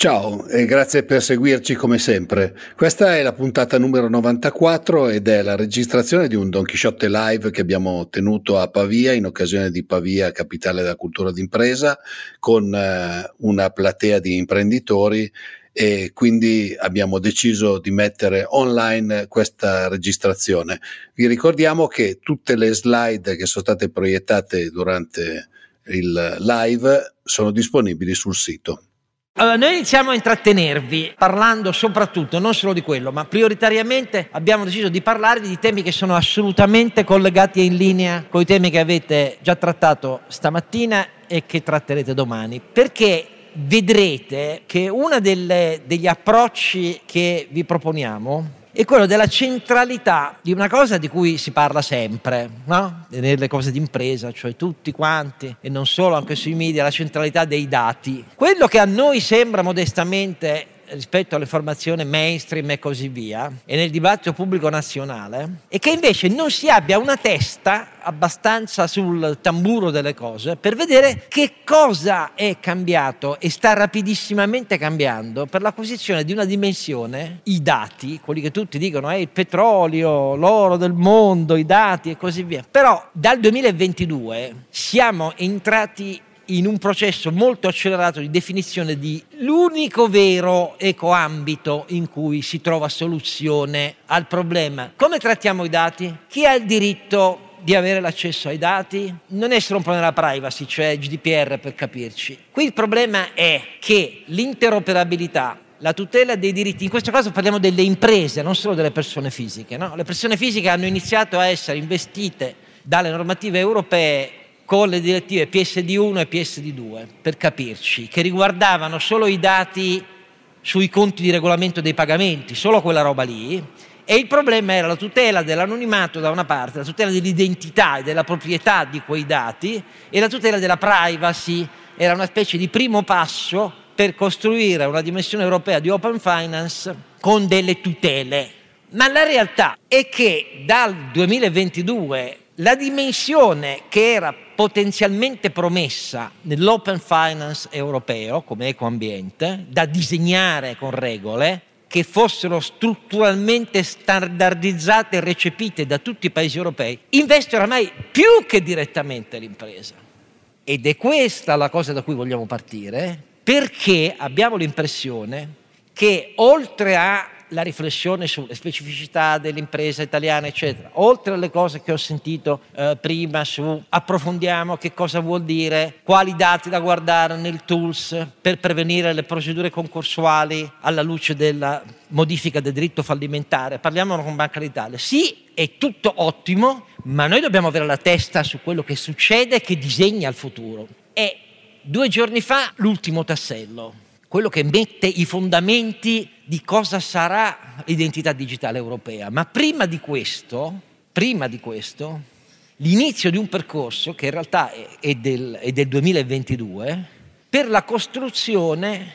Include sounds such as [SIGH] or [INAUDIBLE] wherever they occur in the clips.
Ciao e grazie per seguirci come sempre. Questa è la puntata numero 94 ed è la registrazione di un Don Chisciotte live che abbiamo tenuto a Pavia in occasione di Pavia, capitale della cultura d'impresa, con eh, una platea di imprenditori e quindi abbiamo deciso di mettere online questa registrazione. Vi ricordiamo che tutte le slide che sono state proiettate durante il live sono disponibili sul sito. Allora, noi iniziamo a intrattenervi parlando soprattutto, non solo di quello, ma prioritariamente abbiamo deciso di parlare di temi che sono assolutamente collegati e in linea con i temi che avete già trattato stamattina e che tratterete domani. Perché vedrete che uno degli approcci che vi proponiamo è quello della centralità di una cosa di cui si parla sempre, no? nelle cose d'impresa, cioè tutti quanti, e non solo, anche sui media, la centralità dei dati. Quello che a noi sembra modestamente rispetto alle formazioni mainstream e così via, e nel dibattito pubblico nazionale, e che invece non si abbia una testa abbastanza sul tamburo delle cose per vedere che cosa è cambiato e sta rapidissimamente cambiando per l'acquisizione di una dimensione, i dati, quelli che tutti dicono è il petrolio, l'oro del mondo, i dati e così via. Però dal 2022 siamo entrati in un processo molto accelerato di definizione di l'unico vero ecoambito in cui si trova soluzione al problema. Come trattiamo i dati? Chi ha il diritto di avere l'accesso ai dati? Non solo un problema della privacy, cioè GDPR per capirci. Qui il problema è che l'interoperabilità la tutela dei diritti, in questo caso parliamo delle imprese, non solo delle persone fisiche. No? Le persone fisiche hanno iniziato a essere investite dalle normative europee con le direttive PSD1 e PSD2, per capirci, che riguardavano solo i dati sui conti di regolamento dei pagamenti, solo quella roba lì, e il problema era la tutela dell'anonimato da una parte, la tutela dell'identità e della proprietà di quei dati e la tutela della privacy, era una specie di primo passo per costruire una dimensione europea di open finance con delle tutele. Ma la realtà è che dal 2022 la dimensione che era potenzialmente promessa nell'open finance europeo come ecoambiente, da disegnare con regole che fossero strutturalmente standardizzate e recepite da tutti i paesi europei, investe oramai più che direttamente l'impresa. Ed è questa la cosa da cui vogliamo partire, perché abbiamo l'impressione che oltre a la riflessione sulle specificità dell'impresa italiana, eccetera. Oltre alle cose che ho sentito eh, prima su approfondiamo che cosa vuol dire, quali dati da guardare nel tools per prevenire le procedure concorsuali alla luce della modifica del diritto fallimentare, parliamo con Banca d'Italia. Sì, è tutto ottimo, ma noi dobbiamo avere la testa su quello che succede e che disegna il futuro. E due giorni fa l'ultimo tassello quello che mette i fondamenti di cosa sarà l'identità digitale europea. Ma prima di questo, prima di questo l'inizio di un percorso che in realtà è del, è del 2022 per la costruzione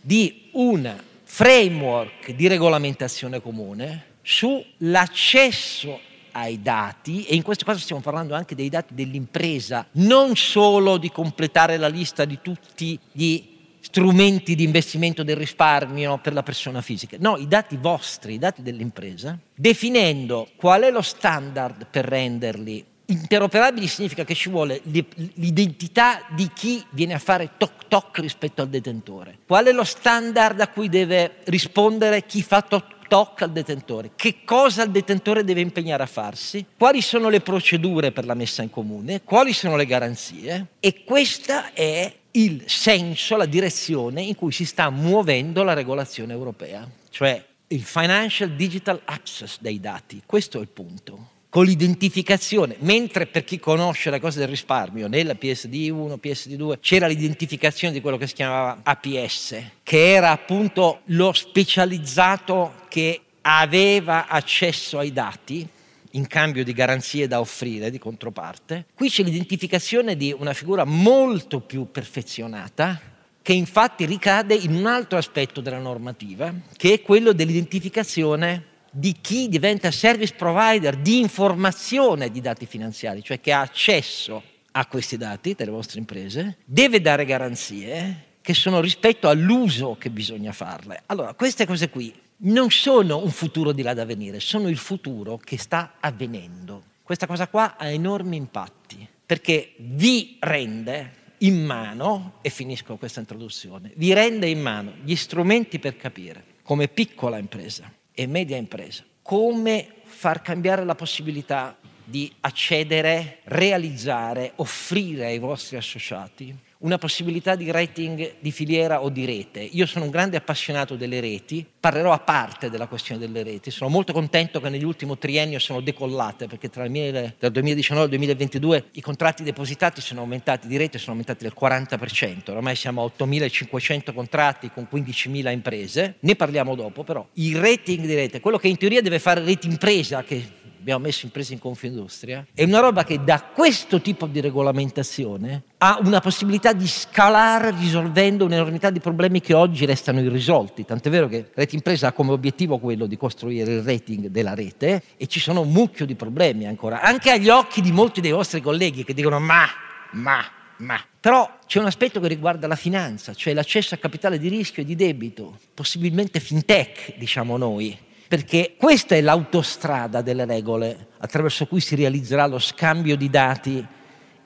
di un framework di regolamentazione comune sull'accesso ai dati e in questo caso stiamo parlando anche dei dati dell'impresa, non solo di completare la lista di tutti gli strumenti di investimento del risparmio per la persona fisica. No, i dati vostri, i dati dell'impresa, definendo qual è lo standard per renderli interoperabili significa che ci vuole l'identità di chi viene a fare toc toc rispetto al detentore. Qual è lo standard a cui deve rispondere chi fa toc toc al detentore? Che cosa il detentore deve impegnare a farsi? Quali sono le procedure per la messa in comune? Quali sono le garanzie? E questa è il senso, la direzione in cui si sta muovendo la regolazione europea, cioè il financial digital access dei dati. Questo è il punto. Con l'identificazione, mentre per chi conosce le cose del risparmio, nella PSD1, PSD2, c'era l'identificazione di quello che si chiamava APS, che era appunto lo specializzato che aveva accesso ai dati, in cambio di garanzie da offrire di controparte. Qui c'è l'identificazione di una figura molto più perfezionata che infatti ricade in un altro aspetto della normativa, che è quello dell'identificazione di chi diventa service provider di informazione di dati finanziari, cioè che ha accesso a questi dati delle vostre imprese, deve dare garanzie che sono rispetto all'uso che bisogna farle. Allora, queste cose qui non sono un futuro di là da venire, sono il futuro che sta avvenendo. Questa cosa qua ha enormi impatti perché vi rende in mano, e finisco questa introduzione, vi rende in mano gli strumenti per capire come piccola impresa e media impresa, come far cambiare la possibilità di accedere, realizzare, offrire ai vostri associati una possibilità di rating di filiera o di rete. Io sono un grande appassionato delle reti, parlerò a parte della questione delle reti, sono molto contento che negli ultimi triennio sono decollate perché tra il, dal 2019 al 2022 i contratti depositati sono aumentati di rete, sono aumentati del 40%, ormai siamo a 8.500 contratti con 15.000 imprese, ne parliamo dopo però. Il rating di rete, quello che in teoria deve fare rete impresa, che abbiamo messo imprese in Confindustria, è una roba che da questo tipo di regolamentazione ha una possibilità di scalare risolvendo un'enormità di problemi che oggi restano irrisolti. Tant'è vero che Rete Impresa ha come obiettivo quello di costruire il rating della rete e ci sono un mucchio di problemi ancora, anche agli occhi di molti dei vostri colleghi che dicono ma, ma, ma. Però c'è un aspetto che riguarda la finanza, cioè l'accesso a capitale di rischio e di debito, possibilmente fintech, diciamo noi perché questa è l'autostrada delle regole attraverso cui si realizzerà lo scambio di dati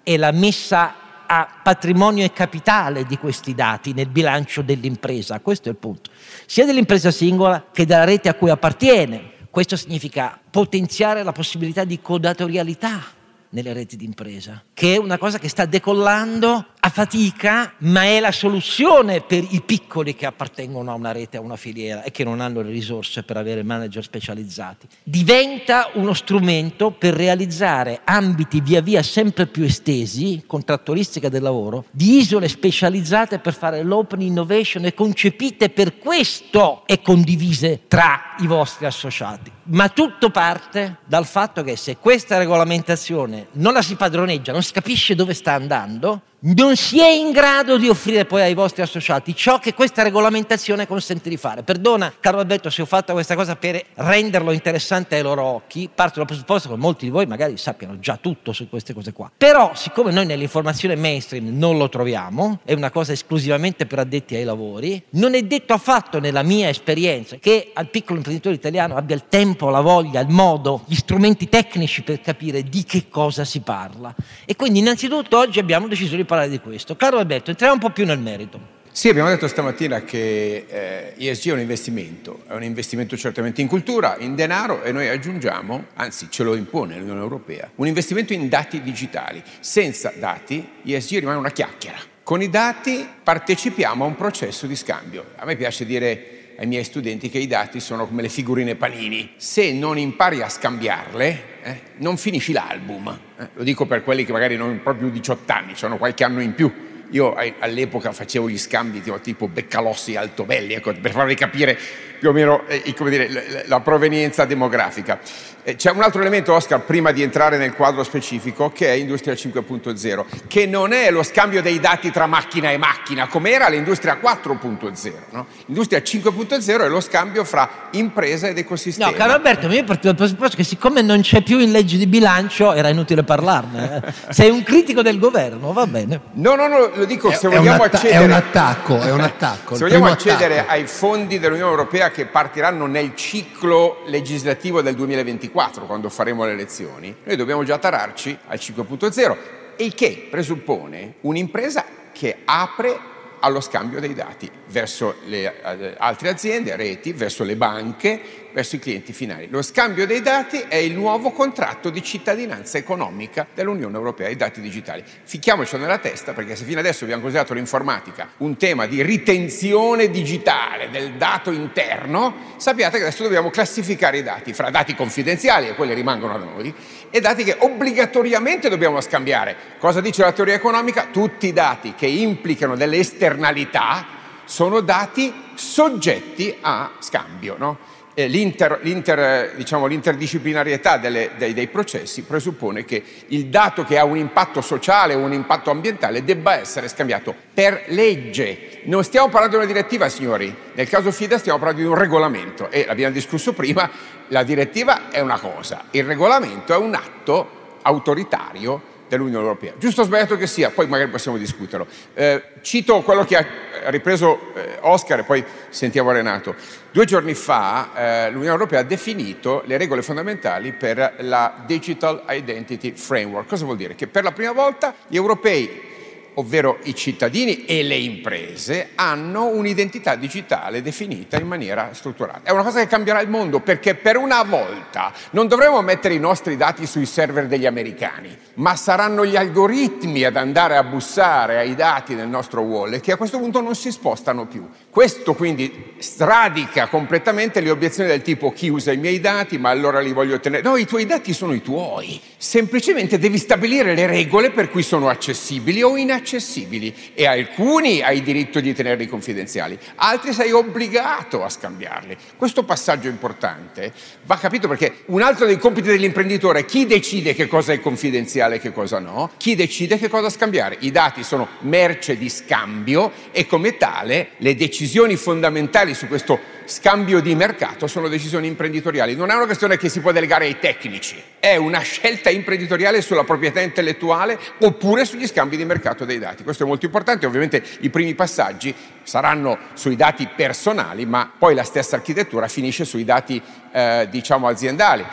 e la messa a patrimonio e capitale di questi dati nel bilancio dell'impresa. Questo è il punto, sia dell'impresa singola che della rete a cui appartiene. Questo significa potenziare la possibilità di codatorialità nelle reti d'impresa, che è una cosa che sta decollando a fatica, ma è la soluzione per i piccoli che appartengono a una rete, a una filiera e che non hanno le risorse per avere manager specializzati. Diventa uno strumento per realizzare ambiti via via sempre più estesi, contrattualistica del lavoro, di isole specializzate per fare l'open innovation e concepite per questo e condivise tra i vostri associati. Ma tutto parte dal fatto che se questa regolamentazione non la si padroneggia, non si capisce dove sta andando, non si è in grado di offrire poi ai vostri associati ciò che questa regolamentazione consente di fare. Perdona, caro Alberto, se ho fatto questa cosa per renderlo interessante ai loro occhi, parto dal presupposto che molti di voi magari sappiano già tutto su queste cose qua. Però, siccome noi nell'informazione mainstream non lo troviamo, è una cosa esclusivamente per addetti ai lavori, non è detto affatto nella mia esperienza che al piccolo imprenditore italiano abbia il tempo, la voglia, il modo, gli strumenti tecnici per capire di che cosa si parla. E quindi innanzitutto oggi abbiamo deciso di parlare di questo. Caro Alberto, entriamo un po' più nel merito. Sì, abbiamo detto stamattina che eh, ESG è un investimento, è un investimento certamente in cultura, in denaro e noi aggiungiamo, anzi ce lo impone l'Unione Europea, un investimento in dati digitali. Senza dati ESG rimane una chiacchiera. Con i dati partecipiamo a un processo di scambio. A me piace dire ai miei studenti che i dati sono come le figurine panini. Se non impari a scambiarle, eh, non finisci l'album. Eh, lo dico per quelli che magari non hanno proprio 18 anni, hanno qualche anno in più. Io all'epoca facevo gli scambi tipo Beccalossi e Altobelli, ecco, per farvi capire più o meno eh, dire, la provenienza demografica. Eh, c'è un altro elemento, Oscar, prima di entrare nel quadro specifico, che è Industria 5.0, che non è lo scambio dei dati tra macchina e macchina, come era l'Industria 4.0. No? L'Industria 5.0 è lo scambio fra impresa ed ecosistema. No, caro Alberto, io parto dal presupposto che siccome non c'è più in legge di bilancio, era inutile parlarne. Eh. Sei un critico del governo, va bene. No, no, no, lo dico, se è vogliamo atta- accedere... È un attacco, è un attacco. se vogliamo accedere attacco. ai fondi dell'Unione Europea che partiranno nel ciclo legislativo del 2024, 2024, quando faremo le elezioni, noi dobbiamo già tararci al 5.0, il che presuppone un'impresa che apre allo scambio dei dati verso le eh, altre aziende, reti, verso le banche, verso i clienti finali. Lo scambio dei dati è il nuovo contratto di cittadinanza economica dell'Unione Europea, i dati digitali. Ficchiamocelo nella testa perché se fino adesso abbiamo considerato l'informatica un tema di ritenzione digitale del dato interno, sappiate che adesso dobbiamo classificare i dati fra dati confidenziali e quelli rimangono a noi e dati che obbligatoriamente dobbiamo scambiare. Cosa dice la teoria economica? Tutti i dati che implicano delle esternalità sono dati soggetti a scambio. No? L'inter, l'inter, diciamo, l'interdisciplinarietà delle, dei, dei, processi presuppone che il dato che ha un impatto sociale o un impatto ambientale debba essere scambiato per legge. Non stiamo parlando di una direttiva, signori, nel caso FIDA stiamo parlando di un regolamento e l'abbiamo discusso prima, la direttiva è una cosa, il regolamento è un atto autoritario dell'Unione Europea. Giusto o sbagliato che sia, poi magari possiamo discuterlo. Eh, cito quello che ha ripreso eh, Oscar e poi sentiamo Renato. Due giorni fa eh, l'Unione Europea ha definito le regole fondamentali per la Digital Identity Framework. Cosa vuol dire? Che per la prima volta gli europei ovvero i cittadini e le imprese, hanno un'identità digitale definita in maniera strutturata. È una cosa che cambierà il mondo perché per una volta non dovremo mettere i nostri dati sui server degli americani, ma saranno gli algoritmi ad andare a bussare ai dati nel nostro wallet che a questo punto non si spostano più. Questo quindi stradica completamente le obiezioni del tipo chi usa i miei dati, ma allora li voglio tenere. No, i tuoi dati sono i tuoi. Semplicemente devi stabilire le regole per cui sono accessibili o inaccessibili accessibili e alcuni hai diritto di tenerli confidenziali, altri sei obbligato a scambiarli. Questo passaggio importante va capito perché un altro dei compiti dell'imprenditore è chi decide che cosa è confidenziale e che cosa no, chi decide che cosa scambiare. I dati sono merce di scambio e come tale le decisioni fondamentali su questo scambio di mercato sono decisioni imprenditoriali. Non è una questione che si può delegare ai tecnici, è una scelta imprenditoriale sulla proprietà intellettuale oppure sugli scambi di mercato dei dati. Questo è molto importante, ovviamente i primi passaggi saranno sui dati personali, ma poi la stessa architettura finisce sui dati eh, diciamo aziendali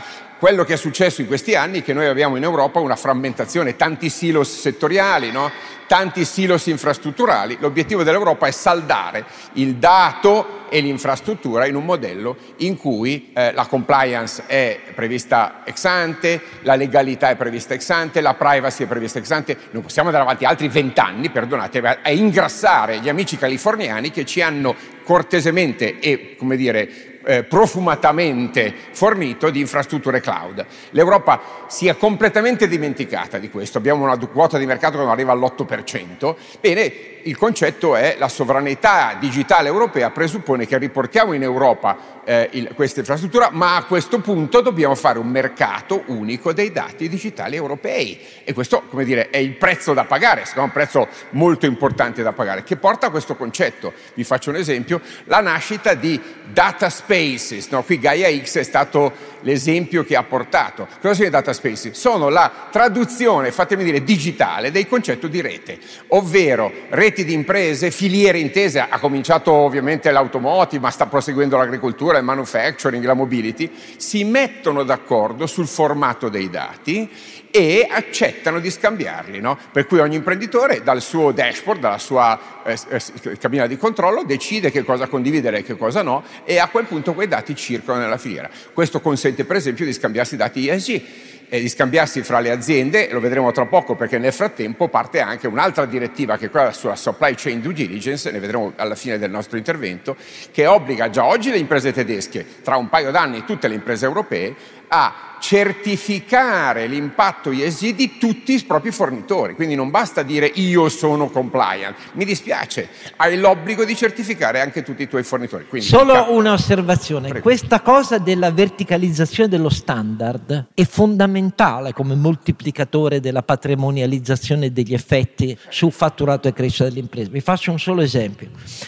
quello che è successo in questi anni è che noi abbiamo in Europa una frammentazione, tanti silos settoriali, no? tanti silos infrastrutturali. L'obiettivo dell'Europa è saldare il dato e l'infrastruttura in un modello in cui eh, la compliance è prevista ex ante, la legalità è prevista ex ante, la privacy è prevista ex ante. Non possiamo andare avanti altri vent'anni, perdonate, a ingrassare gli amici californiani che ci hanno cortesemente e, come dire, eh, profumatamente fornito di infrastrutture cloud. L'Europa si è completamente dimenticata di questo, abbiamo una quota di mercato che non arriva all'8%, bene, il concetto è la sovranità digitale europea presuppone che riportiamo in Europa eh, il, questa infrastruttura, ma a questo punto dobbiamo fare un mercato unico dei dati digitali europei e questo, come dire, è il prezzo da pagare, secondo un prezzo molto importante da pagare, che porta a questo concetto. Vi faccio un esempio, la nascita di data spaces, no? qui Gaia X è stato l'esempio che ha portato. Cosa sono i data spaces? Sono la traduzione, fatemi dire, digitale del concetto di rete, ovvero reti di imprese, filiere intese, ha cominciato ovviamente l'automotive, ma sta proseguendo l'agricoltura, il manufacturing, la mobility, si mettono d'accordo sul formato dei dati e accettano di scambiarli. No? Per cui ogni imprenditore dal suo dashboard, dalla sua eh, eh, cabina di controllo, decide che cosa condividere e che cosa no e a quel punto quei dati circolano nella filiera. Questo consente per esempio di scambiarsi dati ESG e di scambiarsi fra le aziende, lo vedremo tra poco perché nel frattempo parte anche un'altra direttiva che è quella sulla supply chain due diligence, ne vedremo alla fine del nostro intervento, che obbliga già oggi le imprese tedesche, tra un paio d'anni tutte le imprese europee, a certificare l'impatto ESG di tutti i propri fornitori. Quindi non basta dire io sono compliant, mi dispiace, hai l'obbligo di certificare anche tutti i tuoi fornitori. Quindi, Solo cap- un'osservazione, Prego. questa cosa della verticalizzazione dello standard è fondamentale come moltiplicatore della patrimonializzazione degli effetti sul fatturato e crescita delle imprese. Vi faccio un solo esempio.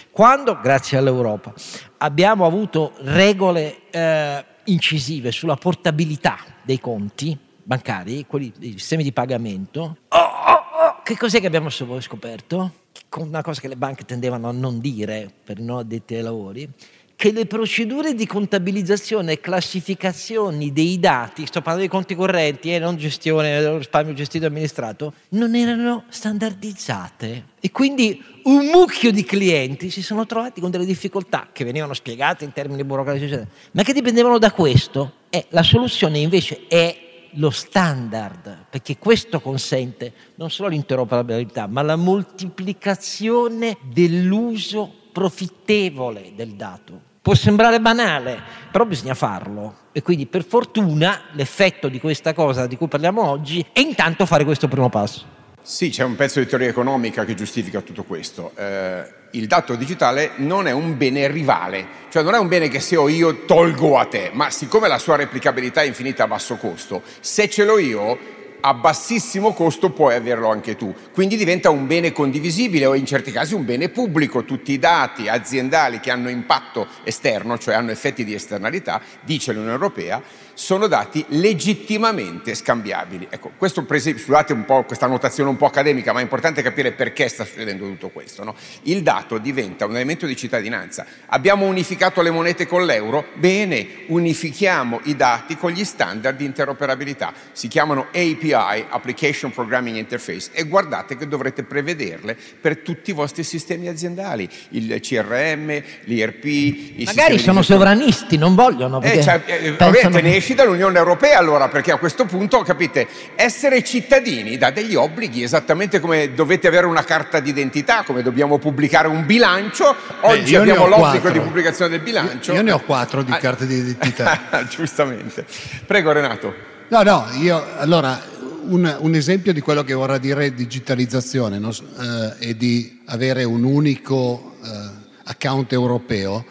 Quando, grazie all'Europa, abbiamo avuto regole... Eh, incisive sulla portabilità dei conti bancari, quelli dei sistemi di pagamento, oh, oh, oh, che cos'è che abbiamo scoperto? Una cosa che le banche tendevano a non dire per non addetti ai lavori, che le procedure di contabilizzazione e classificazioni dei dati, sto parlando di conti correnti e eh, non gestione dello risparmio gestito e amministrato, non erano standardizzate. E quindi un mucchio di clienti si sono trovati con delle difficoltà che venivano spiegate in termini burocratici, ma che dipendevano da questo. E la soluzione invece è lo standard, perché questo consente non solo l'interoperabilità, ma la moltiplicazione dell'uso profittevole del dato. Può sembrare banale, però bisogna farlo. E quindi per fortuna l'effetto di questa cosa di cui parliamo oggi è intanto fare questo primo passo. Sì, c'è un pezzo di teoria economica che giustifica tutto questo. Eh, il dato digitale non è un bene rivale, cioè non è un bene che se ho io tolgo a te, ma siccome la sua replicabilità è infinita a basso costo, se ce l'ho io a bassissimo costo puoi averlo anche tu. Quindi diventa un bene condivisibile o in certi casi un bene pubblico. Tutti i dati aziendali che hanno impatto esterno, cioè hanno effetti di esternalità, dice l'Unione Europea, sono dati legittimamente scambiabili. Ecco, questo per esempio, scusate un po' questa notazione un po' accademica, ma è importante capire perché sta succedendo tutto questo. No? Il dato diventa un elemento di cittadinanza. Abbiamo unificato le monete con l'euro? Bene, unifichiamo i dati con gli standard di interoperabilità. Si chiamano API, Application Programming Interface, e guardate che dovrete prevederle per tutti i vostri sistemi aziendali, il CRM, l'IRP, Magari sono sovranisti, non vogliono. Eh, cioè, eh, pensano... esci dall'Unione Europea allora, perché a questo punto, capite, essere cittadini dà degli obblighi, esattamente come dovete avere una carta d'identità, come dobbiamo pubblicare un bilancio, oggi Beh, abbiamo l'obbligo quattro. di pubblicazione del bilancio. Io, io ne ho quattro di ah, carte d'identità. [LAUGHS] Giustamente. Prego Renato. No, no, io allora un, un, esempio di quello che vorrà dire digitalizzazione no? eh, e di avere un unico eh, account europeo.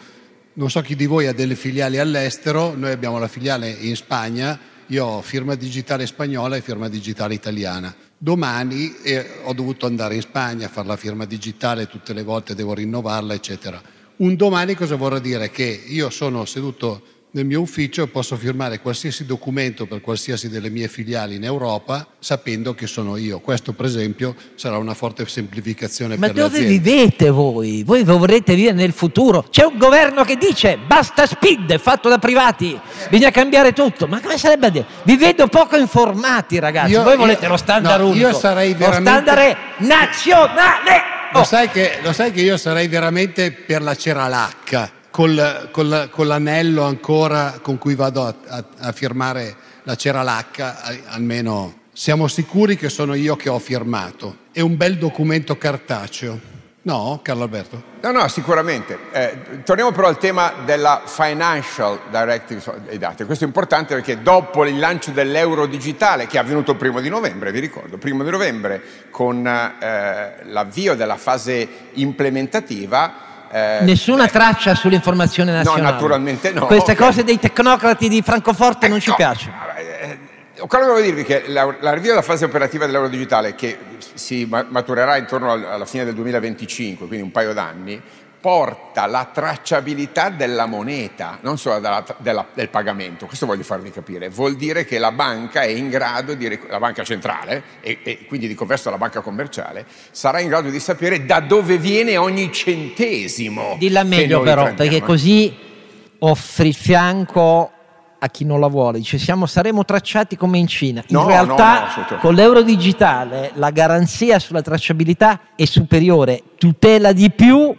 Non so chi di voi ha delle filiali all'estero, noi abbiamo la filiale in Spagna, io ho firma digitale spagnola e firma digitale italiana. Domani eh, ho dovuto andare in Spagna a fare la firma digitale, tutte le volte devo rinnovarla, eccetera. Un domani cosa vorrà dire? Che io sono seduto nel mio ufficio posso firmare qualsiasi documento per qualsiasi delle mie filiali in Europa sapendo che sono io. Questo per esempio sarà una forte semplificazione Ma per le aziende. Ma dove vivete voi? Voi vorrete vivere nel futuro? C'è un governo che dice basta speed, fatto da privati, bisogna cambiare tutto. Ma come sarebbe a dire? Vi vedo poco informati ragazzi, io, voi volete io, lo standard no, unico, io sarei veramente... lo standard nazionale. Oh. Lo, sai che, lo sai che io sarei veramente per la ceralacca col, col, con l'anello ancora con cui vado a, a, a firmare la ceralacca, almeno siamo sicuri che sono io che ho firmato. È un bel documento cartaceo. No, Carlo Alberto? No, no, sicuramente. Eh, torniamo però al tema della Financial Directive dei dati. Questo è importante perché dopo il lancio dell'euro digitale, che è avvenuto il primo di novembre, vi ricordo, primo di novembre, con eh, l'avvio della fase implementativa, eh, Nessuna eh, traccia sull'informazione nazionale. No, naturalmente no. Queste okay. cose dei tecnocrati di Francoforte eh, non ci no. piacciono. Eh, quello che voglio dirvi è che l'arrivo della fase operativa dell'euro digitale, che si maturerà intorno alla fine del 2025, quindi un paio d'anni, porta la tracciabilità della moneta, non solo della, della, del pagamento. Questo voglio farvi capire. Vuol dire che la banca è in grado di, la banca centrale, e, e quindi di converso la banca commerciale, sarà in grado di sapere da dove viene ogni centesimo. Dilla meglio però, perché così offri il fianco a chi non la vuole, dice siamo, saremo tracciati come in Cina. In no, realtà no, no, con l'euro digitale la garanzia sulla tracciabilità è superiore, tutela di più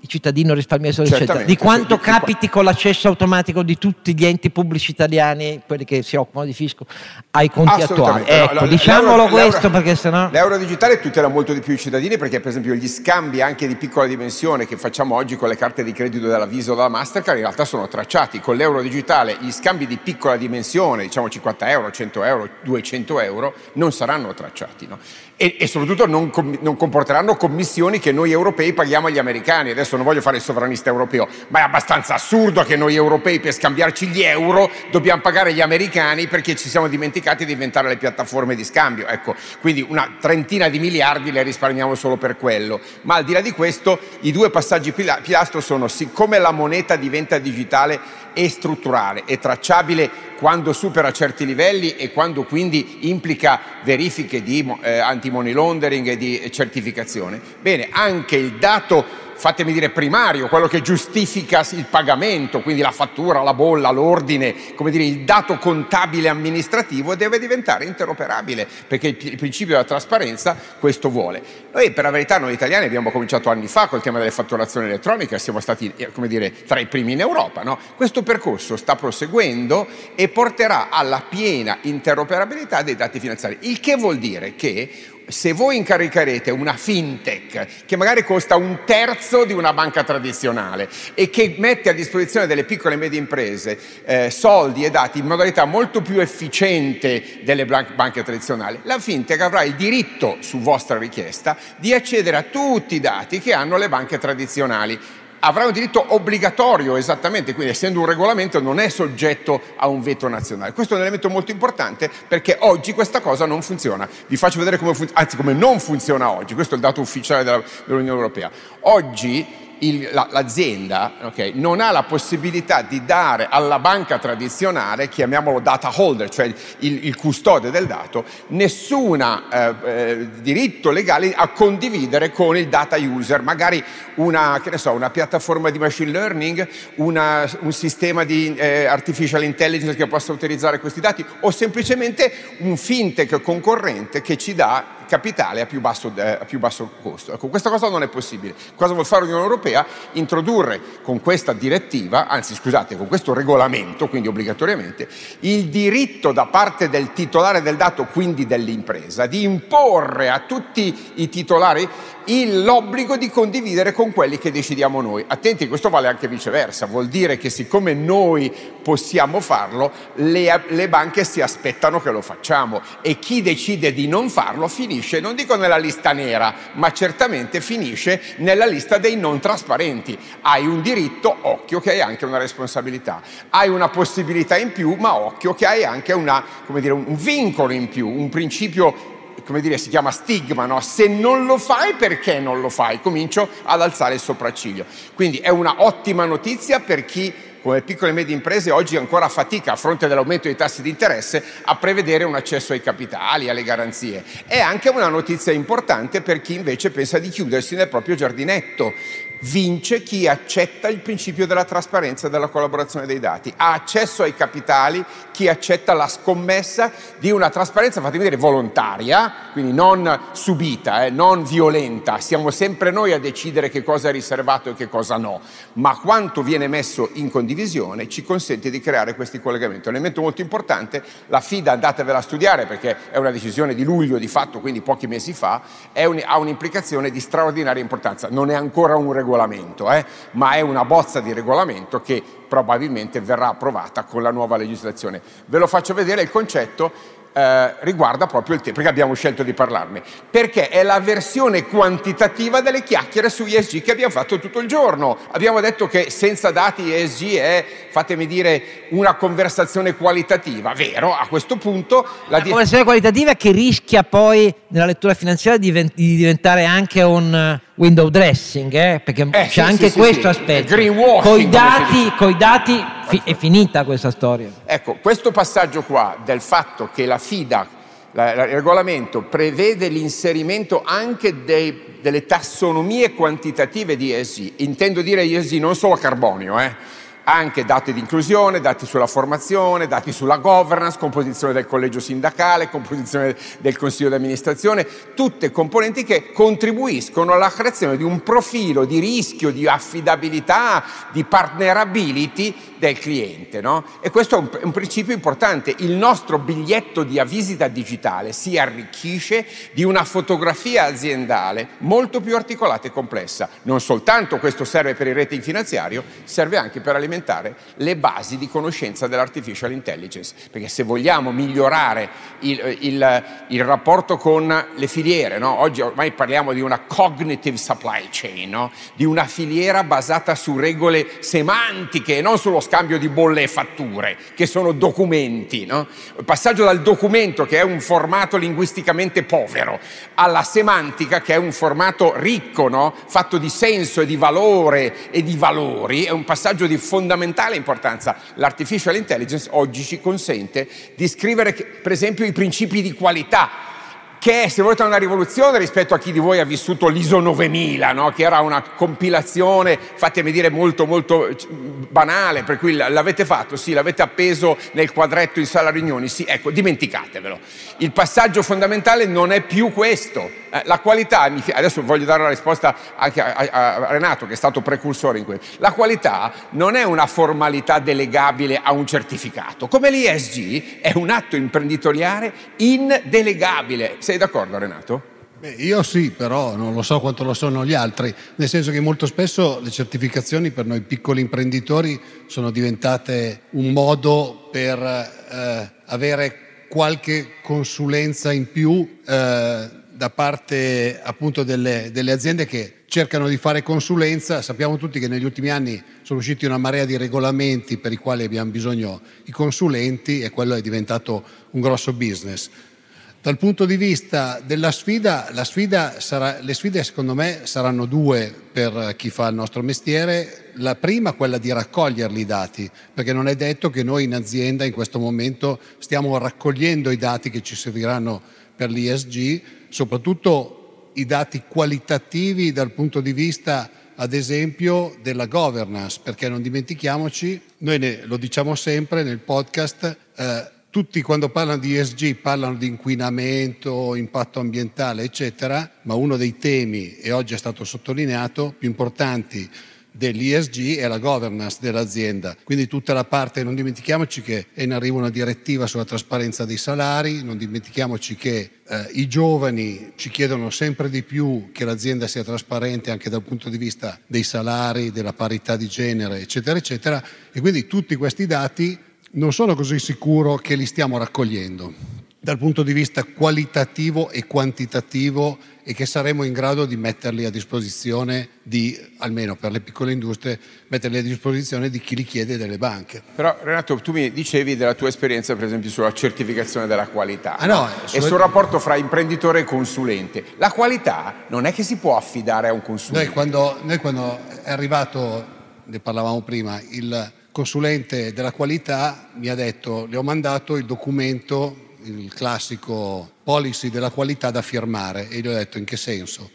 il cittadino risparmiato eccetera, di quanto sì, capiti con l'accesso automatico di tutti gli enti pubblici italiani, quelli che si occupano di fisco, ai conti attuali. Ecco, no, diciamolo questo perché sennò... L'euro digitale tutela molto di più i cittadini perché per esempio gli scambi anche di piccola dimensione che facciamo oggi con le carte di credito della Visa o della Mastercard in realtà sono tracciati. Con l'euro digitale gli scambi di piccola dimensione, diciamo 50 euro, 100 euro, 200 euro, non saranno tracciati. No? E, e, soprattutto non, non, comporteranno commissioni che noi europei paghiamo agli americani. Adesso non voglio fare il sovranista europeo, ma è abbastanza assurdo che noi europei per scambiarci gli euro dobbiamo pagare gli americani perché ci siamo dimenticati di inventare le piattaforme di scambio. Ecco, quindi una trentina di miliardi le risparmiamo solo per quello. Ma al di là di questo, i due passaggi pilastro sono siccome la moneta diventa digitale e strutturale, è tracciabile quando supera certi livelli e quando quindi implica verifiche di eh, anti-money laundering e di certificazione. Bene, anche il dato fatemi dire primario, quello che giustifica il pagamento, quindi la fattura, la bolla, l'ordine, come dire il dato contabile amministrativo deve diventare interoperabile, perché il, principio della trasparenza questo vuole. Noi per la verità noi italiani abbiamo cominciato anni fa col tema delle fatturazioni elettroniche, siamo stati eh, come dire, tra i primi in Europa, no? questo percorso sta proseguendo e porterà alla piena interoperabilità dei dati finanziari, il che vuol dire che se voi incaricherete una fintech che magari costa un terzo di una banca tradizionale e che mette a disposizione delle piccole e medie imprese eh, soldi e dati in modalità molto più efficiente delle banche tradizionali, la fintech avrà il diritto, su vostra richiesta, di accedere a tutti i dati che hanno le banche tradizionali avrà un diritto obbligatorio esattamente, quindi essendo un regolamento non è soggetto a un veto nazionale. Questo è un elemento molto importante perché oggi questa cosa non funziona. Vi faccio vedere come funziona, anzi come non funziona oggi, questo è il dato ufficiale della, dell'Unione Europea. Oggi il, la, l'azienda okay, non ha la possibilità di dare alla banca tradizionale, chiamiamolo data holder, cioè il, il custode del dato, nessun eh, eh, diritto legale a condividere con il data user, magari una, so, una piattaforma di machine learning, una, un sistema di eh, artificial intelligence che possa utilizzare questi dati o semplicemente un fintech concorrente che ci dà capitale a più basso, eh, a più basso costo. Ecco, questa cosa non è possibile. Cosa vuol fare l'Unione Europea? Introdurre con questa direttiva, anzi scusate, con questo regolamento, quindi obbligatoriamente, il diritto da parte del titolare del dato, quindi dell'impresa, di imporre a tutti i titolari l'obbligo di condividere con quelli che decidiamo noi. Attenti, questo vale anche viceversa, vuol dire che siccome noi possiamo farlo, le, le banche si aspettano che lo facciamo e chi decide di non farlo finisce, non dico nella lista nera, ma certamente finisce nella lista dei non trasparenti. Hai un diritto, occhio che hai anche una responsabilità. Hai una possibilità in più, ma occhio che hai anche una, dire, un vincolo in più, un principio come dire, si chiama stigma, no? Se non lo fai, perché non lo fai? Comincio ad alzare il sopracciglio. Quindi è una ottima notizia per chi come piccole e medie imprese oggi ancora fatica a fronte dell'aumento dei tassi di interesse a prevedere un accesso ai capitali, alle garanzie. È anche una notizia importante per chi invece pensa di chiudersi nel proprio giardinetto vince chi accetta il principio della trasparenza e della collaborazione dei dati, ha accesso ai capitali chi accetta la scommessa di una trasparenza, fatemi dire, volontaria, quindi non subita, eh, non violenta, siamo sempre noi a decidere che cosa è riservato e che cosa no, ma quanto viene messo in condivisione ci consente di creare questi collegamenti. Un elemento molto importante, la FIDA andatevela a studiare perché è una decisione di luglio di fatto, quindi pochi mesi fa, un, ha un'implicazione di straordinaria importanza, non è ancora un regolamento regolamento, eh, ma è una bozza di regolamento che probabilmente verrà approvata con la nuova legislazione. Ve lo faccio vedere il concetto eh, riguarda proprio il tema, perché abbiamo scelto di parlarne, perché è la versione quantitativa delle chiacchiere su ESG che abbiamo fatto tutto il giorno. Abbiamo detto che senza dati ESG è, fatemi dire, una conversazione qualitativa, vero? A questo punto la, la di- conversazione qualitativa che rischia poi nella lettura finanziaria di, diventare anche un window dressing, eh? perché eh, c'è sì, anche sì, questo sì, aspetto. Con i dati, coi dati fi- è finita questa storia. Ecco, questo passaggio qua del fatto che la FIDA, la, il regolamento, prevede l'inserimento anche dei, delle tassonomie quantitative di ESG, intendo dire ESG non solo carbonio, eh? Anche dati di inclusione, dati sulla formazione, dati sulla governance, composizione del collegio sindacale, composizione del consiglio di amministrazione, tutte componenti che contribuiscono alla creazione di un profilo di rischio, di affidabilità, di partnerability del cliente. No? E questo è un, un principio importante. Il nostro biglietto di visita digitale si arricchisce di una fotografia aziendale molto più articolata e complessa. Non soltanto questo serve per il rating finanziario, serve anche per alimentare implementare le basi di conoscenza dell'artificial intelligence, perché se vogliamo migliorare il, il, il rapporto con le filiere, no? oggi ormai parliamo di una cognitive supply chain, no? di una filiera basata su regole semantiche e non sullo scambio di bolle e fatture, che sono documenti. No? Il passaggio dal documento, che è un formato linguisticamente povero, alla semantica, che è un formato ricco, fatto di senso e di valore e di valori, è un passaggio di fondamentale fondamentale importanza. L'artificial intelligence oggi ci consente di scrivere, per esempio, i principi di qualità che è, se volete, una rivoluzione rispetto a chi di voi ha vissuto l'ISO 9000, no? che era una compilazione, fatemi dire, molto, molto banale, per cui l'avete fatto, sì, l'avete appeso nel quadretto in sala riunioni, sì, ecco, dimenticatevelo. Il passaggio fondamentale non è più questo. Eh, la qualità, adesso voglio dare la risposta anche a, a, a Renato, che è stato precursore in questo, la qualità non è una formalità delegabile a un certificato, come l'ISG è un atto imprenditoriale indelegabile sei d'accordo Renato? Beh, io sì, però non lo so quanto lo sono gli altri, nel senso che molto spesso le certificazioni per noi piccoli imprenditori sono diventate un modo per eh, avere qualche consulenza in più eh, da parte appunto delle, delle, aziende che cercano di fare consulenza. Sappiamo tutti che negli ultimi anni sono usciti una marea di regolamenti per i quali abbiamo bisogno di consulenti e quello è diventato un grosso business. Dal punto di vista della sfida, sfida sarà, le sfide secondo me saranno due per chi fa il nostro mestiere. La prima quella di raccoglierli i dati, perché non è detto che noi in azienda in questo momento stiamo raccogliendo i dati che ci serviranno per l'ISG, soprattutto i dati qualitativi dal punto di vista ad esempio della governance, perché non dimentichiamoci, noi ne, lo diciamo sempre nel podcast, eh, tutti quando parlano di ESG parlano di inquinamento, impatto ambientale, eccetera, ma uno dei temi, e oggi è stato sottolineato, più importanti dell'ESG è la governance dell'azienda. Quindi tutta la parte, non dimentichiamoci che è in arrivo una direttiva sulla trasparenza dei salari, non dimentichiamoci che eh, i giovani ci chiedono sempre di più che l'azienda sia trasparente anche dal punto di vista dei salari, della parità di genere, eccetera, eccetera. E quindi tutti questi dati non sono così sicuro che li stiamo raccogliendo dal punto di vista qualitativo e quantitativo e che saremo in grado di metterli a disposizione di, almeno per le piccole industrie, metterli a disposizione di chi li chiede delle banche. Però Renato, tu mi dicevi della tua esperienza per esempio sulla certificazione della qualità ah, no, e sul rapporto fra imprenditore e consulente. La qualità non è che si può affidare a un consulente. Noi quando, noi quando è arrivato, ne parlavamo prima, il consulente della qualità mi ha detto, le ho mandato il documento, il classico policy della qualità da firmare e gli ho detto in che senso?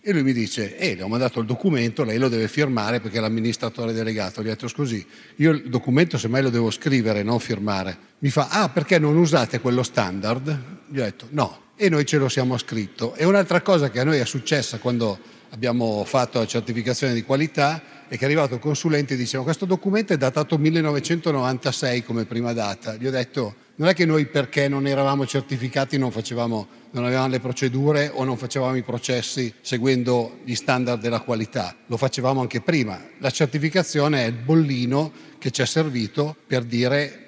E lui mi dice, eh, le ho mandato il documento, lei lo deve firmare perché è l'amministratore delegato. Gli ho detto, scusi, io il documento semmai lo devo scrivere, non firmare. Mi fa, ah, perché non usate quello standard? Gli ho detto, no. E noi ce lo siamo scritto. E un'altra cosa che a noi è successa quando abbiamo fatto la certificazione di qualità e che è arrivato il consulente e diceva questo documento è datato 1996 come prima data. Gli ho detto non è che noi perché non eravamo certificati non, facevamo, non avevamo le procedure o non facevamo i processi seguendo gli standard della qualità, lo facevamo anche prima. La certificazione è il bollino che ci è servito per dire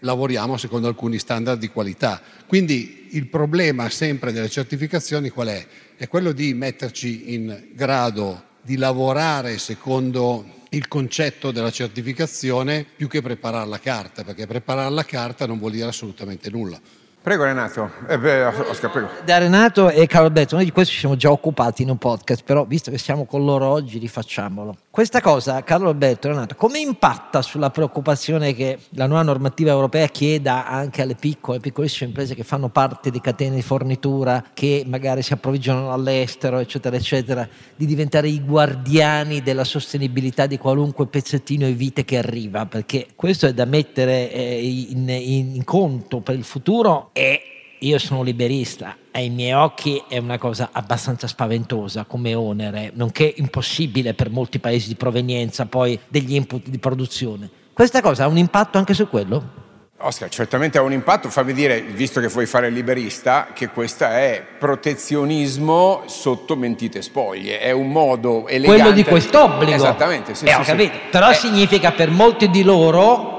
lavoriamo secondo alcuni standard di qualità. Quindi il problema sempre delle certificazioni qual è? È quello di metterci in grado di lavorare secondo il concetto della certificazione più che preparare la carta, perché preparare la carta non vuol dire assolutamente nulla. Prego Renato. Eh beh, Oscar, prego. Da Renato e Carlo Alberto, noi di questo ci siamo già occupati in un podcast, però visto che siamo con loro oggi rifacciamolo. Questa cosa, Carlo Alberto, Renato, come impatta sulla preoccupazione che la nuova normativa europea chieda anche alle piccole, piccolissime imprese che fanno parte di catene di fornitura, che magari si approvvigionano all'estero, eccetera, eccetera, di diventare i guardiani della sostenibilità di qualunque pezzettino e vite che arriva? Perché questo è da mettere eh, in, in, in conto per il futuro e io sono liberista ai miei occhi è una cosa abbastanza spaventosa come onere, nonché impossibile per molti paesi di provenienza poi degli input di produzione. Questa cosa ha un impatto anche su quello? Oscar, certamente ha un impatto, fammi dire, visto che vuoi fare liberista, che questo è protezionismo sotto mentite spoglie, è un modo elegante... Quello di quest'obbligo. Esattamente, sì, eh, sì, ho capito. Sì. Però eh. significa per molti di loro